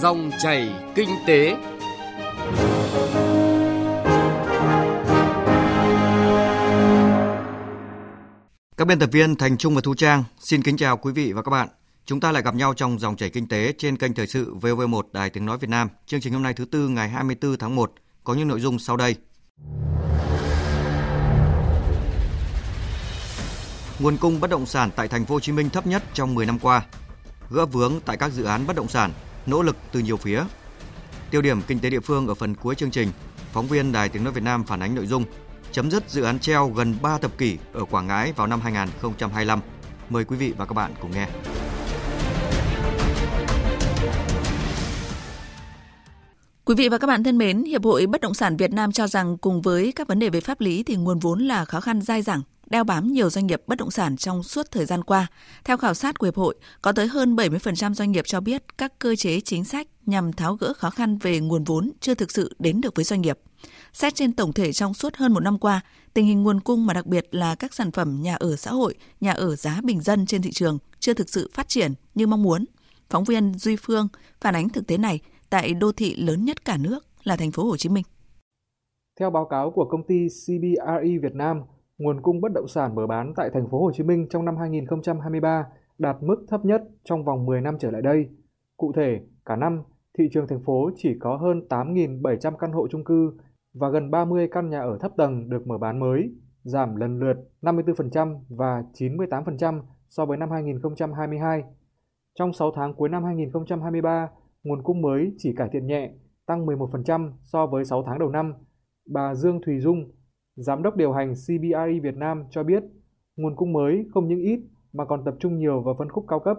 Dòng chảy kinh tế. Các biên tập viên Thành Trung và Thu Trang xin kính chào quý vị và các bạn. Chúng ta lại gặp nhau trong dòng chảy kinh tế trên kênh thời sự VV1 Đài Tiếng Nói Việt Nam. Chương trình hôm nay thứ tư ngày 24 tháng 1 có những nội dung sau đây. Nguồn cung bất động sản tại thành phố Hồ Chí Minh thấp nhất trong 10 năm qua. Gỡ vướng tại các dự án bất động sản, nỗ lực từ nhiều phía. Tiêu điểm kinh tế địa phương ở phần cuối chương trình, phóng viên Đài Tiếng nói Việt Nam phản ánh nội dung chấm dứt dự án treo gần 3 thập kỷ ở Quảng Ngãi vào năm 2025. Mời quý vị và các bạn cùng nghe. Quý vị và các bạn thân mến, Hiệp hội Bất động sản Việt Nam cho rằng cùng với các vấn đề về pháp lý thì nguồn vốn là khó khăn dai dẳng, đeo bám nhiều doanh nghiệp bất động sản trong suốt thời gian qua. Theo khảo sát của Hiệp hội, có tới hơn 70% doanh nghiệp cho biết các cơ chế chính sách nhằm tháo gỡ khó khăn về nguồn vốn chưa thực sự đến được với doanh nghiệp. Xét trên tổng thể trong suốt hơn một năm qua, tình hình nguồn cung mà đặc biệt là các sản phẩm nhà ở xã hội, nhà ở giá bình dân trên thị trường chưa thực sự phát triển như mong muốn. Phóng viên Duy Phương phản ánh thực tế này tại đô thị lớn nhất cả nước là thành phố Hồ Chí Minh. Theo báo cáo của công ty CBRE Việt Nam, nguồn cung bất động sản mở bán tại thành phố Hồ Chí Minh trong năm 2023 đạt mức thấp nhất trong vòng 10 năm trở lại đây. Cụ thể, cả năm, thị trường thành phố chỉ có hơn 8.700 căn hộ chung cư và gần 30 căn nhà ở thấp tầng được mở bán mới, giảm lần lượt 54% và 98% so với năm 2022. Trong 6 tháng cuối năm 2023, nguồn cung mới chỉ cải thiện nhẹ, tăng 11% so với 6 tháng đầu năm. Bà Dương Thùy Dung, Giám đốc điều hành CBRE Việt Nam cho biết, nguồn cung mới không những ít mà còn tập trung nhiều vào phân khúc cao cấp.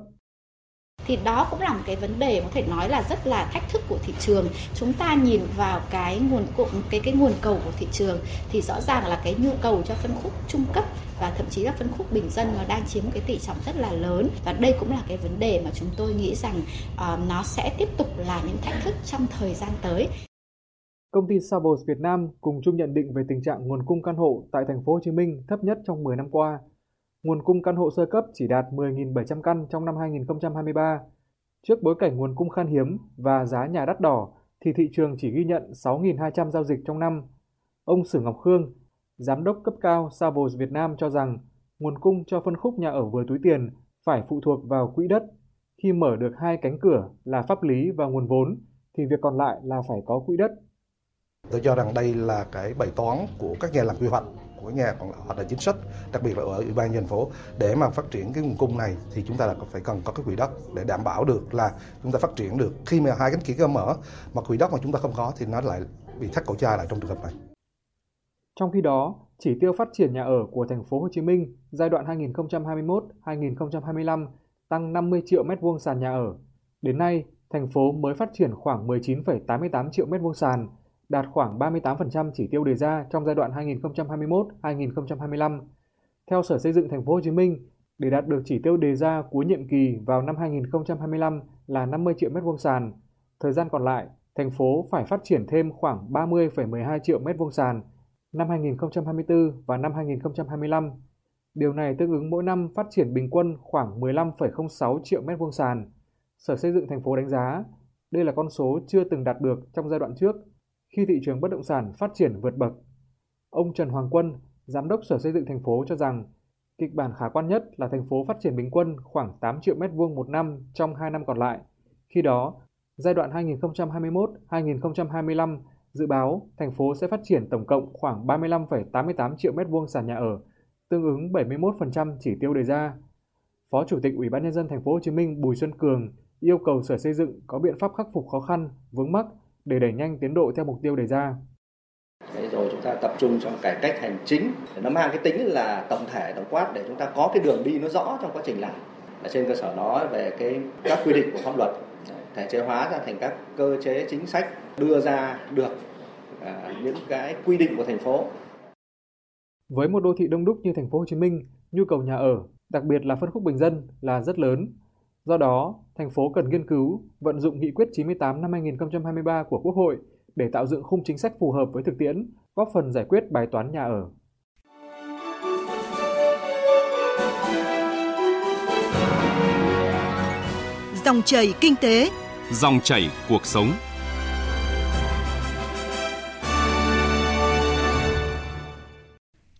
Thì đó cũng là một cái vấn đề có thể nói là rất là thách thức của thị trường. Chúng ta nhìn vào cái nguồn cung cái cái nguồn cầu của thị trường thì rõ ràng là cái nhu cầu cho phân khúc trung cấp và thậm chí là phân khúc bình dân nó đang chiếm cái tỷ trọng rất là lớn. Và đây cũng là cái vấn đề mà chúng tôi nghĩ rằng uh, nó sẽ tiếp tục là những thách thức trong thời gian tới. Công ty Savills Việt Nam cùng chung nhận định về tình trạng nguồn cung căn hộ tại thành phố Hồ Chí Minh thấp nhất trong 10 năm qua nguồn cung căn hộ sơ cấp chỉ đạt 10.700 căn trong năm 2023. Trước bối cảnh nguồn cung khan hiếm và giá nhà đắt đỏ, thì thị trường chỉ ghi nhận 6.200 giao dịch trong năm. Ông Sử Ngọc Khương, Giám đốc cấp cao Savills Việt Nam cho rằng nguồn cung cho phân khúc nhà ở vừa túi tiền phải phụ thuộc vào quỹ đất. Khi mở được hai cánh cửa là pháp lý và nguồn vốn, thì việc còn lại là phải có quỹ đất. Tôi cho rằng đây là cái bài toán của các nhà làm quy hoạch của nhà còn hoặc là chính sách đặc biệt là ở ủy ban thành phố để mà phát triển cái nguồn cung này thì chúng ta là phải cần có cái quỹ đất để đảm bảo được là chúng ta phát triển được khi mà hai cánh cửa mở mà quỹ đất mà chúng ta không có thì nó lại bị thắt cổ chai lại trong trường hợp này. Trong khi đó, chỉ tiêu phát triển nhà ở của thành phố Hồ Chí Minh giai đoạn 2021-2025 tăng 50 triệu mét vuông sàn nhà ở. Đến nay, thành phố mới phát triển khoảng 19,88 triệu mét vuông sàn, đạt khoảng 38% chỉ tiêu đề ra trong giai đoạn 2021-2025. Theo Sở Xây dựng Thành phố Hồ Chí Minh, để đạt được chỉ tiêu đề ra cuối nhiệm kỳ vào năm 2025 là 50 triệu mét vuông sàn. Thời gian còn lại, thành phố phải phát triển thêm khoảng 30,12 triệu mét vuông sàn năm 2024 và năm 2025. Điều này tương ứng mỗi năm phát triển bình quân khoảng 15,06 triệu mét vuông sàn. Sở Xây dựng thành phố đánh giá đây là con số chưa từng đạt được trong giai đoạn trước khi thị trường bất động sản phát triển vượt bậc. Ông Trần Hoàng Quân, Giám đốc Sở Xây dựng thành phố cho rằng kịch bản khả quan nhất là thành phố phát triển bình quân khoảng 8 triệu mét vuông một năm trong 2 năm còn lại. Khi đó, giai đoạn 2021-2025 dự báo thành phố sẽ phát triển tổng cộng khoảng 35,88 triệu mét vuông sàn nhà ở, tương ứng 71% chỉ tiêu đề ra. Phó Chủ tịch Ủy ban nhân dân thành phố Hồ Chí Minh Bùi Xuân Cường yêu cầu Sở Xây dựng có biện pháp khắc phục khó khăn, vướng mắc để đẩy nhanh tiến độ theo mục tiêu đề ra. Thế rồi chúng ta tập trung trong cải cách hành chính nó mang cái tính là tổng thể tổng quát để chúng ta có cái đường đi nó rõ trong quá trình làm và trên cơ sở đó về cái các quy định của pháp luật thể chế hóa ra thành các cơ chế chính sách đưa ra được à, những cái quy định của thành phố. Với một đô thị đông đúc như thành phố Hồ Chí Minh, nhu cầu nhà ở, đặc biệt là phân khúc bình dân là rất lớn Do đó, thành phố cần nghiên cứu, vận dụng nghị quyết 98 năm 2023 của Quốc hội để tạo dựng khung chính sách phù hợp với thực tiễn, góp phần giải quyết bài toán nhà ở. Dòng chảy kinh tế, Dòng chảy cuộc sống.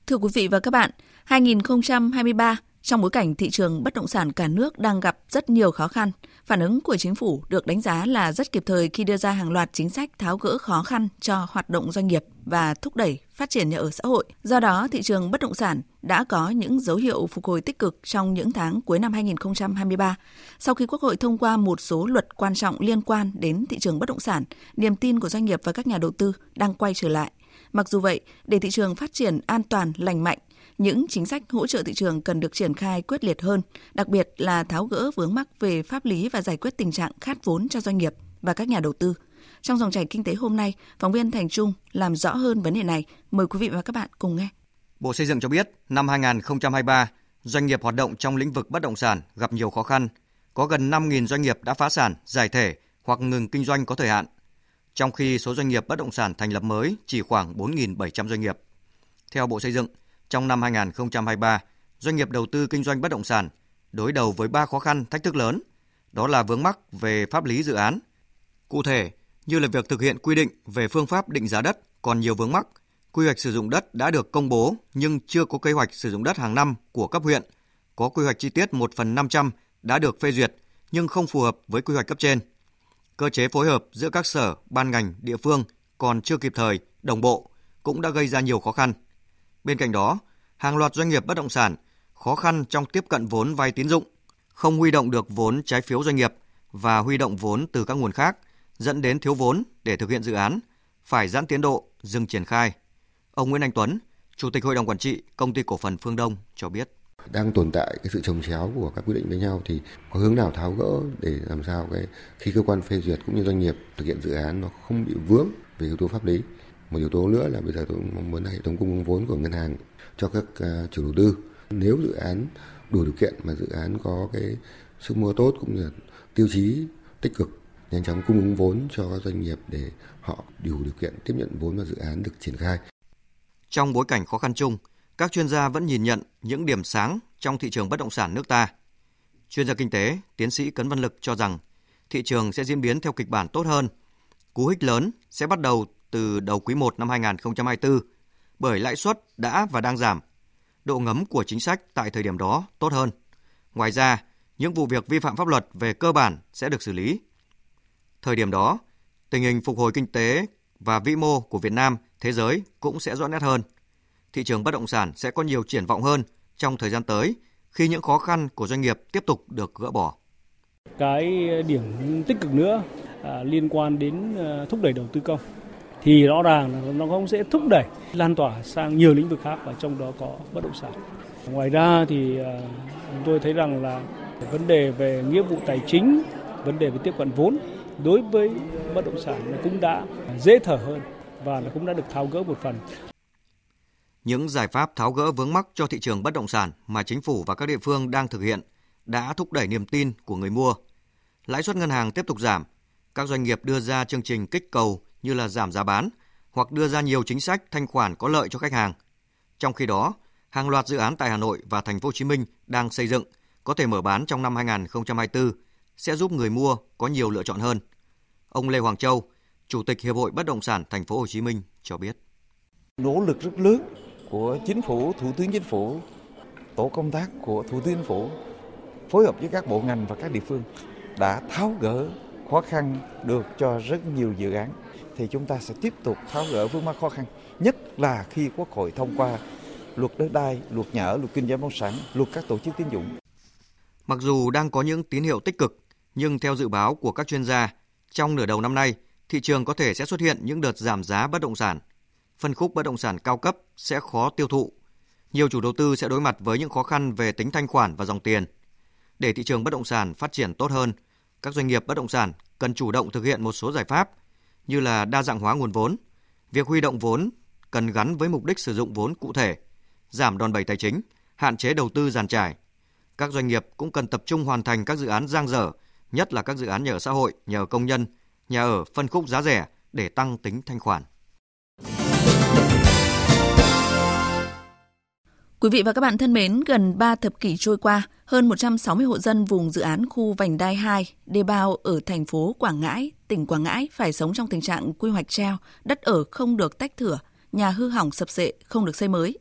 Thưa quý vị và các bạn, 2023 trong bối cảnh thị trường bất động sản cả nước đang gặp rất nhiều khó khăn, phản ứng của chính phủ được đánh giá là rất kịp thời khi đưa ra hàng loạt chính sách tháo gỡ khó khăn cho hoạt động doanh nghiệp và thúc đẩy phát triển nhà ở xã hội. Do đó, thị trường bất động sản đã có những dấu hiệu phục hồi tích cực trong những tháng cuối năm 2023. Sau khi Quốc hội thông qua một số luật quan trọng liên quan đến thị trường bất động sản, niềm tin của doanh nghiệp và các nhà đầu tư đang quay trở lại. Mặc dù vậy, để thị trường phát triển an toàn, lành mạnh, những chính sách hỗ trợ thị trường cần được triển khai quyết liệt hơn, đặc biệt là tháo gỡ vướng mắc về pháp lý và giải quyết tình trạng khát vốn cho doanh nghiệp và các nhà đầu tư. Trong dòng chảy kinh tế hôm nay, phóng viên Thành Trung làm rõ hơn vấn đề này. Mời quý vị và các bạn cùng nghe. Bộ Xây dựng cho biết, năm 2023, doanh nghiệp hoạt động trong lĩnh vực bất động sản gặp nhiều khó khăn. Có gần 5.000 doanh nghiệp đã phá sản, giải thể hoặc ngừng kinh doanh có thời hạn. Trong khi số doanh nghiệp bất động sản thành lập mới chỉ khoảng 4.700 doanh nghiệp. Theo Bộ Xây dựng, trong năm 2023, doanh nghiệp đầu tư kinh doanh bất động sản đối đầu với ba khó khăn, thách thức lớn. Đó là vướng mắc về pháp lý dự án. Cụ thể, như là việc thực hiện quy định về phương pháp định giá đất còn nhiều vướng mắc. Quy hoạch sử dụng đất đã được công bố nhưng chưa có kế hoạch sử dụng đất hàng năm của cấp huyện. Có quy hoạch chi tiết 1 phần 500 đã được phê duyệt nhưng không phù hợp với quy hoạch cấp trên. Cơ chế phối hợp giữa các sở, ban ngành, địa phương còn chưa kịp thời, đồng bộ cũng đã gây ra nhiều khó khăn. Bên cạnh đó, hàng loạt doanh nghiệp bất động sản khó khăn trong tiếp cận vốn vay tín dụng, không huy động được vốn trái phiếu doanh nghiệp và huy động vốn từ các nguồn khác, dẫn đến thiếu vốn để thực hiện dự án, phải giãn tiến độ, dừng triển khai. Ông Nguyễn Anh Tuấn, Chủ tịch Hội đồng Quản trị Công ty Cổ phần Phương Đông cho biết đang tồn tại cái sự trồng chéo của các quy định với nhau thì có hướng nào tháo gỡ để làm sao cái khi cơ quan phê duyệt cũng như doanh nghiệp thực hiện dự án nó không bị vướng về yếu tố pháp lý một yếu tố nữa là bây giờ tôi mong muốn hệ thống cung ứng vốn của ngân hàng cho các à, chủ đầu tư nếu dự án đủ điều kiện mà dự án có cái sức mua tốt cũng như tiêu chí tích cực nhanh chóng cung ứng vốn cho các doanh nghiệp để họ đủ điều kiện tiếp nhận vốn và dự án được triển khai. Trong bối cảnh khó khăn chung, các chuyên gia vẫn nhìn nhận những điểm sáng trong thị trường bất động sản nước ta. Chuyên gia kinh tế, tiến sĩ Cấn Văn Lực cho rằng thị trường sẽ diễn biến theo kịch bản tốt hơn. Cú hích lớn sẽ bắt đầu từ đầu quý 1 năm 2024 bởi lãi suất đã và đang giảm. Độ ngấm của chính sách tại thời điểm đó tốt hơn. Ngoài ra, những vụ việc vi phạm pháp luật về cơ bản sẽ được xử lý. Thời điểm đó, tình hình phục hồi kinh tế và vĩ mô của Việt Nam, thế giới cũng sẽ rõ nét hơn. Thị trường bất động sản sẽ có nhiều triển vọng hơn trong thời gian tới khi những khó khăn của doanh nghiệp tiếp tục được gỡ bỏ. Cái điểm tích cực nữa à, liên quan đến à, thúc đẩy đầu tư công thì rõ ràng là nó cũng sẽ thúc đẩy lan tỏa sang nhiều lĩnh vực khác và trong đó có bất động sản. Ngoài ra thì à, chúng tôi thấy rằng là vấn đề về nghĩa vụ tài chính, vấn đề về tiếp cận vốn đối với bất động sản nó cũng đã dễ thở hơn và nó cũng đã được tháo gỡ một phần. Những giải pháp tháo gỡ vướng mắc cho thị trường bất động sản mà chính phủ và các địa phương đang thực hiện đã thúc đẩy niềm tin của người mua. Lãi suất ngân hàng tiếp tục giảm, các doanh nghiệp đưa ra chương trình kích cầu như là giảm giá bán hoặc đưa ra nhiều chính sách thanh khoản có lợi cho khách hàng. Trong khi đó, hàng loạt dự án tại Hà Nội và Thành phố Hồ Chí Minh đang xây dựng có thể mở bán trong năm 2024 sẽ giúp người mua có nhiều lựa chọn hơn. Ông Lê Hoàng Châu, Chủ tịch Hiệp hội Bất động sản Thành phố Hồ Chí Minh cho biết. Nỗ lực rất lớn của chính phủ, thủ tướng chính phủ, tổ công tác của thủ tướng chính phủ phối hợp với các bộ ngành và các địa phương đã tháo gỡ khó khăn được cho rất nhiều dự án thì chúng ta sẽ tiếp tục tháo gỡ vướng mắc khó khăn nhất là khi quốc hội thông qua luật đất đai luật nhà ở luật kinh doanh bất động sản luật các tổ chức tín dụng mặc dù đang có những tín hiệu tích cực nhưng theo dự báo của các chuyên gia trong nửa đầu năm nay thị trường có thể sẽ xuất hiện những đợt giảm giá bất động sản phân khúc bất động sản cao cấp sẽ khó tiêu thụ. Nhiều chủ đầu tư sẽ đối mặt với những khó khăn về tính thanh khoản và dòng tiền. Để thị trường bất động sản phát triển tốt hơn, các doanh nghiệp bất động sản cần chủ động thực hiện một số giải pháp như là đa dạng hóa nguồn vốn. Việc huy động vốn cần gắn với mục đích sử dụng vốn cụ thể, giảm đòn bẩy tài chính, hạn chế đầu tư giàn trải. Các doanh nghiệp cũng cần tập trung hoàn thành các dự án giang dở, nhất là các dự án nhà ở xã hội, nhà ở công nhân, nhà ở phân khúc giá rẻ để tăng tính thanh khoản. Quý vị và các bạn thân mến, gần 3 thập kỷ trôi qua, hơn 160 hộ dân vùng dự án khu Vành Đai 2, Đê Bao ở thành phố Quảng Ngãi, tỉnh Quảng Ngãi phải sống trong tình trạng quy hoạch treo, đất ở không được tách thửa, nhà hư hỏng sập sệ, không được xây mới.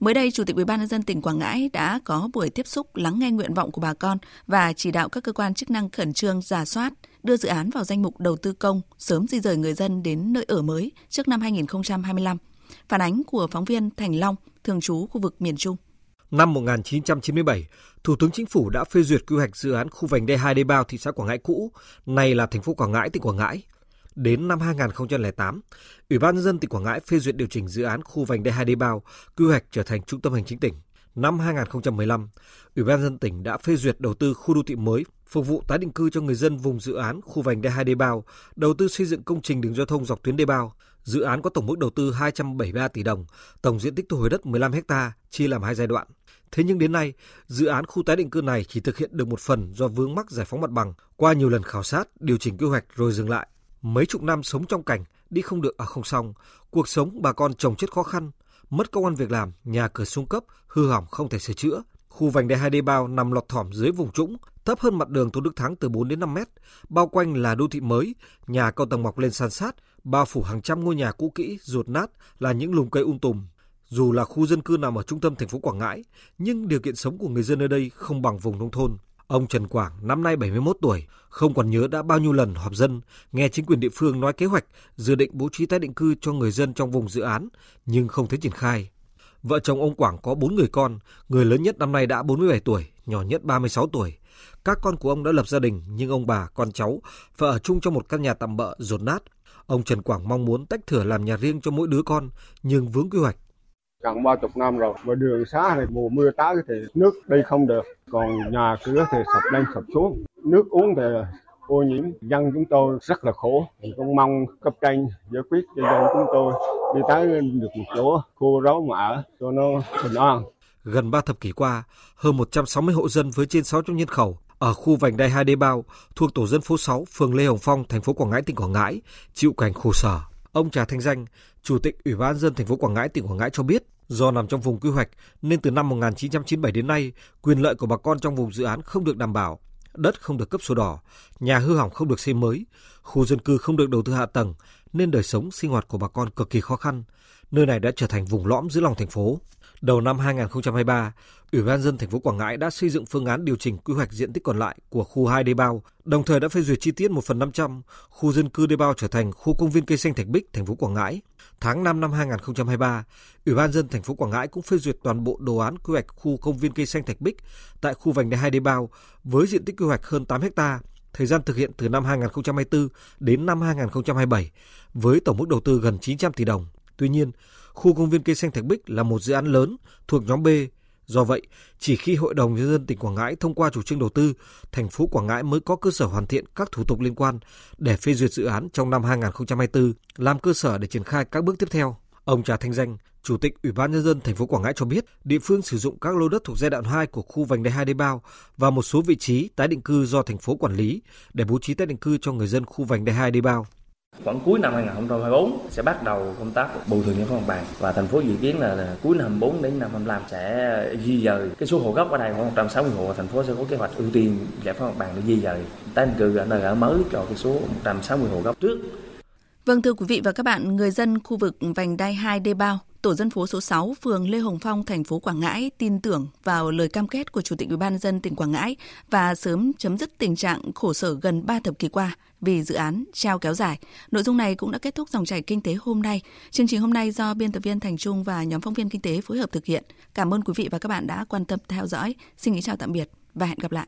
Mới đây, Chủ tịch UBND tỉnh Quảng Ngãi đã có buổi tiếp xúc lắng nghe nguyện vọng của bà con và chỉ đạo các cơ quan chức năng khẩn trương giả soát, đưa dự án vào danh mục đầu tư công, sớm di rời người dân đến nơi ở mới trước năm 2025. Phản ánh của phóng viên Thành Long, thường trú khu vực miền Trung. Năm 1997, Thủ tướng Chính phủ đã phê duyệt quy hoạch dự án khu vành đai 2 đê bao thị xã Quảng Ngãi cũ, nay là thành phố Quảng Ngãi, tỉnh Quảng Ngãi. Đến năm 2008, Ủy ban nhân dân tỉnh Quảng Ngãi phê duyệt điều chỉnh dự án khu vành đai 2 đê bao, quy hoạch trở thành trung tâm hành chính tỉnh. Năm 2015, Ủy ban nhân dân tỉnh đã phê duyệt đầu tư khu đô thị mới phục vụ tái định cư cho người dân vùng dự án khu vành đai 2 đê bao, đầu tư xây dựng công trình đường giao thông dọc tuyến đê bao. Dự án có tổng mức đầu tư 273 tỷ đồng, tổng diện tích thu hồi đất 15 ha, chia làm hai giai đoạn. Thế nhưng đến nay, dự án khu tái định cư này chỉ thực hiện được một phần do vướng mắc giải phóng mặt bằng, qua nhiều lần khảo sát, điều chỉnh quy hoạch rồi dừng lại. Mấy chục năm sống trong cảnh đi không được ở không xong, cuộc sống bà con trồng chất khó khăn, mất công ăn việc làm, nhà cửa xuống cấp, hư hỏng không thể sửa chữa. Khu vành đai 2 đê bao nằm lọt thỏm dưới vùng trũng, thấp hơn mặt đường Tôn Đức Thắng từ 4 đến 5 mét, bao quanh là đô thị mới, nhà cao tầng mọc lên san sát, bao phủ hàng trăm ngôi nhà cũ kỹ, ruột nát là những lùm cây um tùm. Dù là khu dân cư nằm ở trung tâm thành phố Quảng Ngãi, nhưng điều kiện sống của người dân ở đây không bằng vùng nông thôn. Ông Trần Quảng, năm nay 71 tuổi, không còn nhớ đã bao nhiêu lần họp dân, nghe chính quyền địa phương nói kế hoạch dự định bố trí tái định cư cho người dân trong vùng dự án, nhưng không thấy triển khai. Vợ chồng ông Quảng có 4 người con, người lớn nhất năm nay đã 47 tuổi, nhỏ nhất 36 tuổi. Các con của ông đã lập gia đình, nhưng ông bà, con cháu phải ở chung trong một căn nhà tạm bợ rột nát. Ông Trần Quảng mong muốn tách thửa làm nhà riêng cho mỗi đứa con, nhưng vướng quy hoạch. Gần ba chục năm rồi và đường xá thì mùa mưa tới thì nước đi không được còn nhà cửa thì sập lên sập xuống. Nước uống thì ô nhiễm dân chúng tôi rất là khổ. Thì cũng mong cấp trên giải quyết cho dân chúng tôi đi tới được một chỗ khu ráo mà ở cho nó bình an. Gần ba thập kỷ qua hơn 160 hộ dân với trên 600 nhân khẩu ở khu vành đai 2 đê bao thuộc tổ dân phố 6 phường Lê Hồng Phong thành phố Quảng Ngãi tỉnh Quảng Ngãi chịu cảnh khổ sở Ông Trà Thanh Danh, Chủ tịch Ủy ban dân thành phố Quảng Ngãi tỉnh Quảng Ngãi cho biết, do nằm trong vùng quy hoạch nên từ năm 1997 đến nay, quyền lợi của bà con trong vùng dự án không được đảm bảo, đất không được cấp sổ đỏ, nhà hư hỏng không được xây mới, khu dân cư không được đầu tư hạ tầng nên đời sống sinh hoạt của bà con cực kỳ khó khăn. Nơi này đã trở thành vùng lõm giữa lòng thành phố. Đầu năm 2023, Ủy ban dân thành phố Quảng Ngãi đã xây dựng phương án điều chỉnh quy hoạch diện tích còn lại của khu 2 đê bao, đồng thời đã phê duyệt chi tiết 1 phần 500 khu dân cư đê bao trở thành khu công viên cây xanh Thạch Bích, thành phố Quảng Ngãi. Tháng 5 năm 2023, Ủy ban dân thành phố Quảng Ngãi cũng phê duyệt toàn bộ đồ án quy hoạch khu công viên cây xanh Thạch Bích tại khu vành đai 2 đê bao với diện tích quy hoạch hơn 8 ha, thời gian thực hiện từ năm 2024 đến năm 2027 với tổng mức đầu tư gần 900 tỷ đồng. Tuy nhiên, khu công viên cây xanh Thạch Bích là một dự án lớn thuộc nhóm B. Do vậy, chỉ khi Hội đồng Nhân dân tỉnh Quảng Ngãi thông qua chủ trương đầu tư, thành phố Quảng Ngãi mới có cơ sở hoàn thiện các thủ tục liên quan để phê duyệt dự án trong năm 2024, làm cơ sở để triển khai các bước tiếp theo. Ông Trà Thanh Danh, Chủ tịch Ủy ban nhân dân thành phố Quảng Ngãi cho biết, địa phương sử dụng các lô đất thuộc giai đoạn 2 của khu vành đai 2 đê bao và một số vị trí tái định cư do thành phố quản lý để bố trí tái định cư cho người dân khu vành đai 2 đê bao. Khoảng cuối năm 2024 sẽ bắt đầu công tác bồi thường giải phóng mặt bằng và thành phố dự kiến là, là cuối năm 24 đến năm 25 sẽ di dời cái số hộ gốc ở đây khoảng 160 hộ thành phố sẽ có kế hoạch ưu tiên giải phóng mặt bằng để di dời tái định cư ở nơi ở mới cho cái số 160 hộ gốc trước. Vâng thưa quý vị và các bạn, người dân khu vực vành đai 2 đê bao tổ dân phố số 6, phường Lê Hồng Phong, thành phố Quảng Ngãi tin tưởng vào lời cam kết của Chủ tịch Ủy ban dân tỉnh Quảng Ngãi và sớm chấm dứt tình trạng khổ sở gần 3 thập kỷ qua vì dự án treo kéo dài. Nội dung này cũng đã kết thúc dòng chảy kinh tế hôm nay. Chương trình hôm nay do biên tập viên Thành Trung và nhóm phóng viên kinh tế phối hợp thực hiện. Cảm ơn quý vị và các bạn đã quan tâm theo dõi. Xin kính chào tạm biệt và hẹn gặp lại.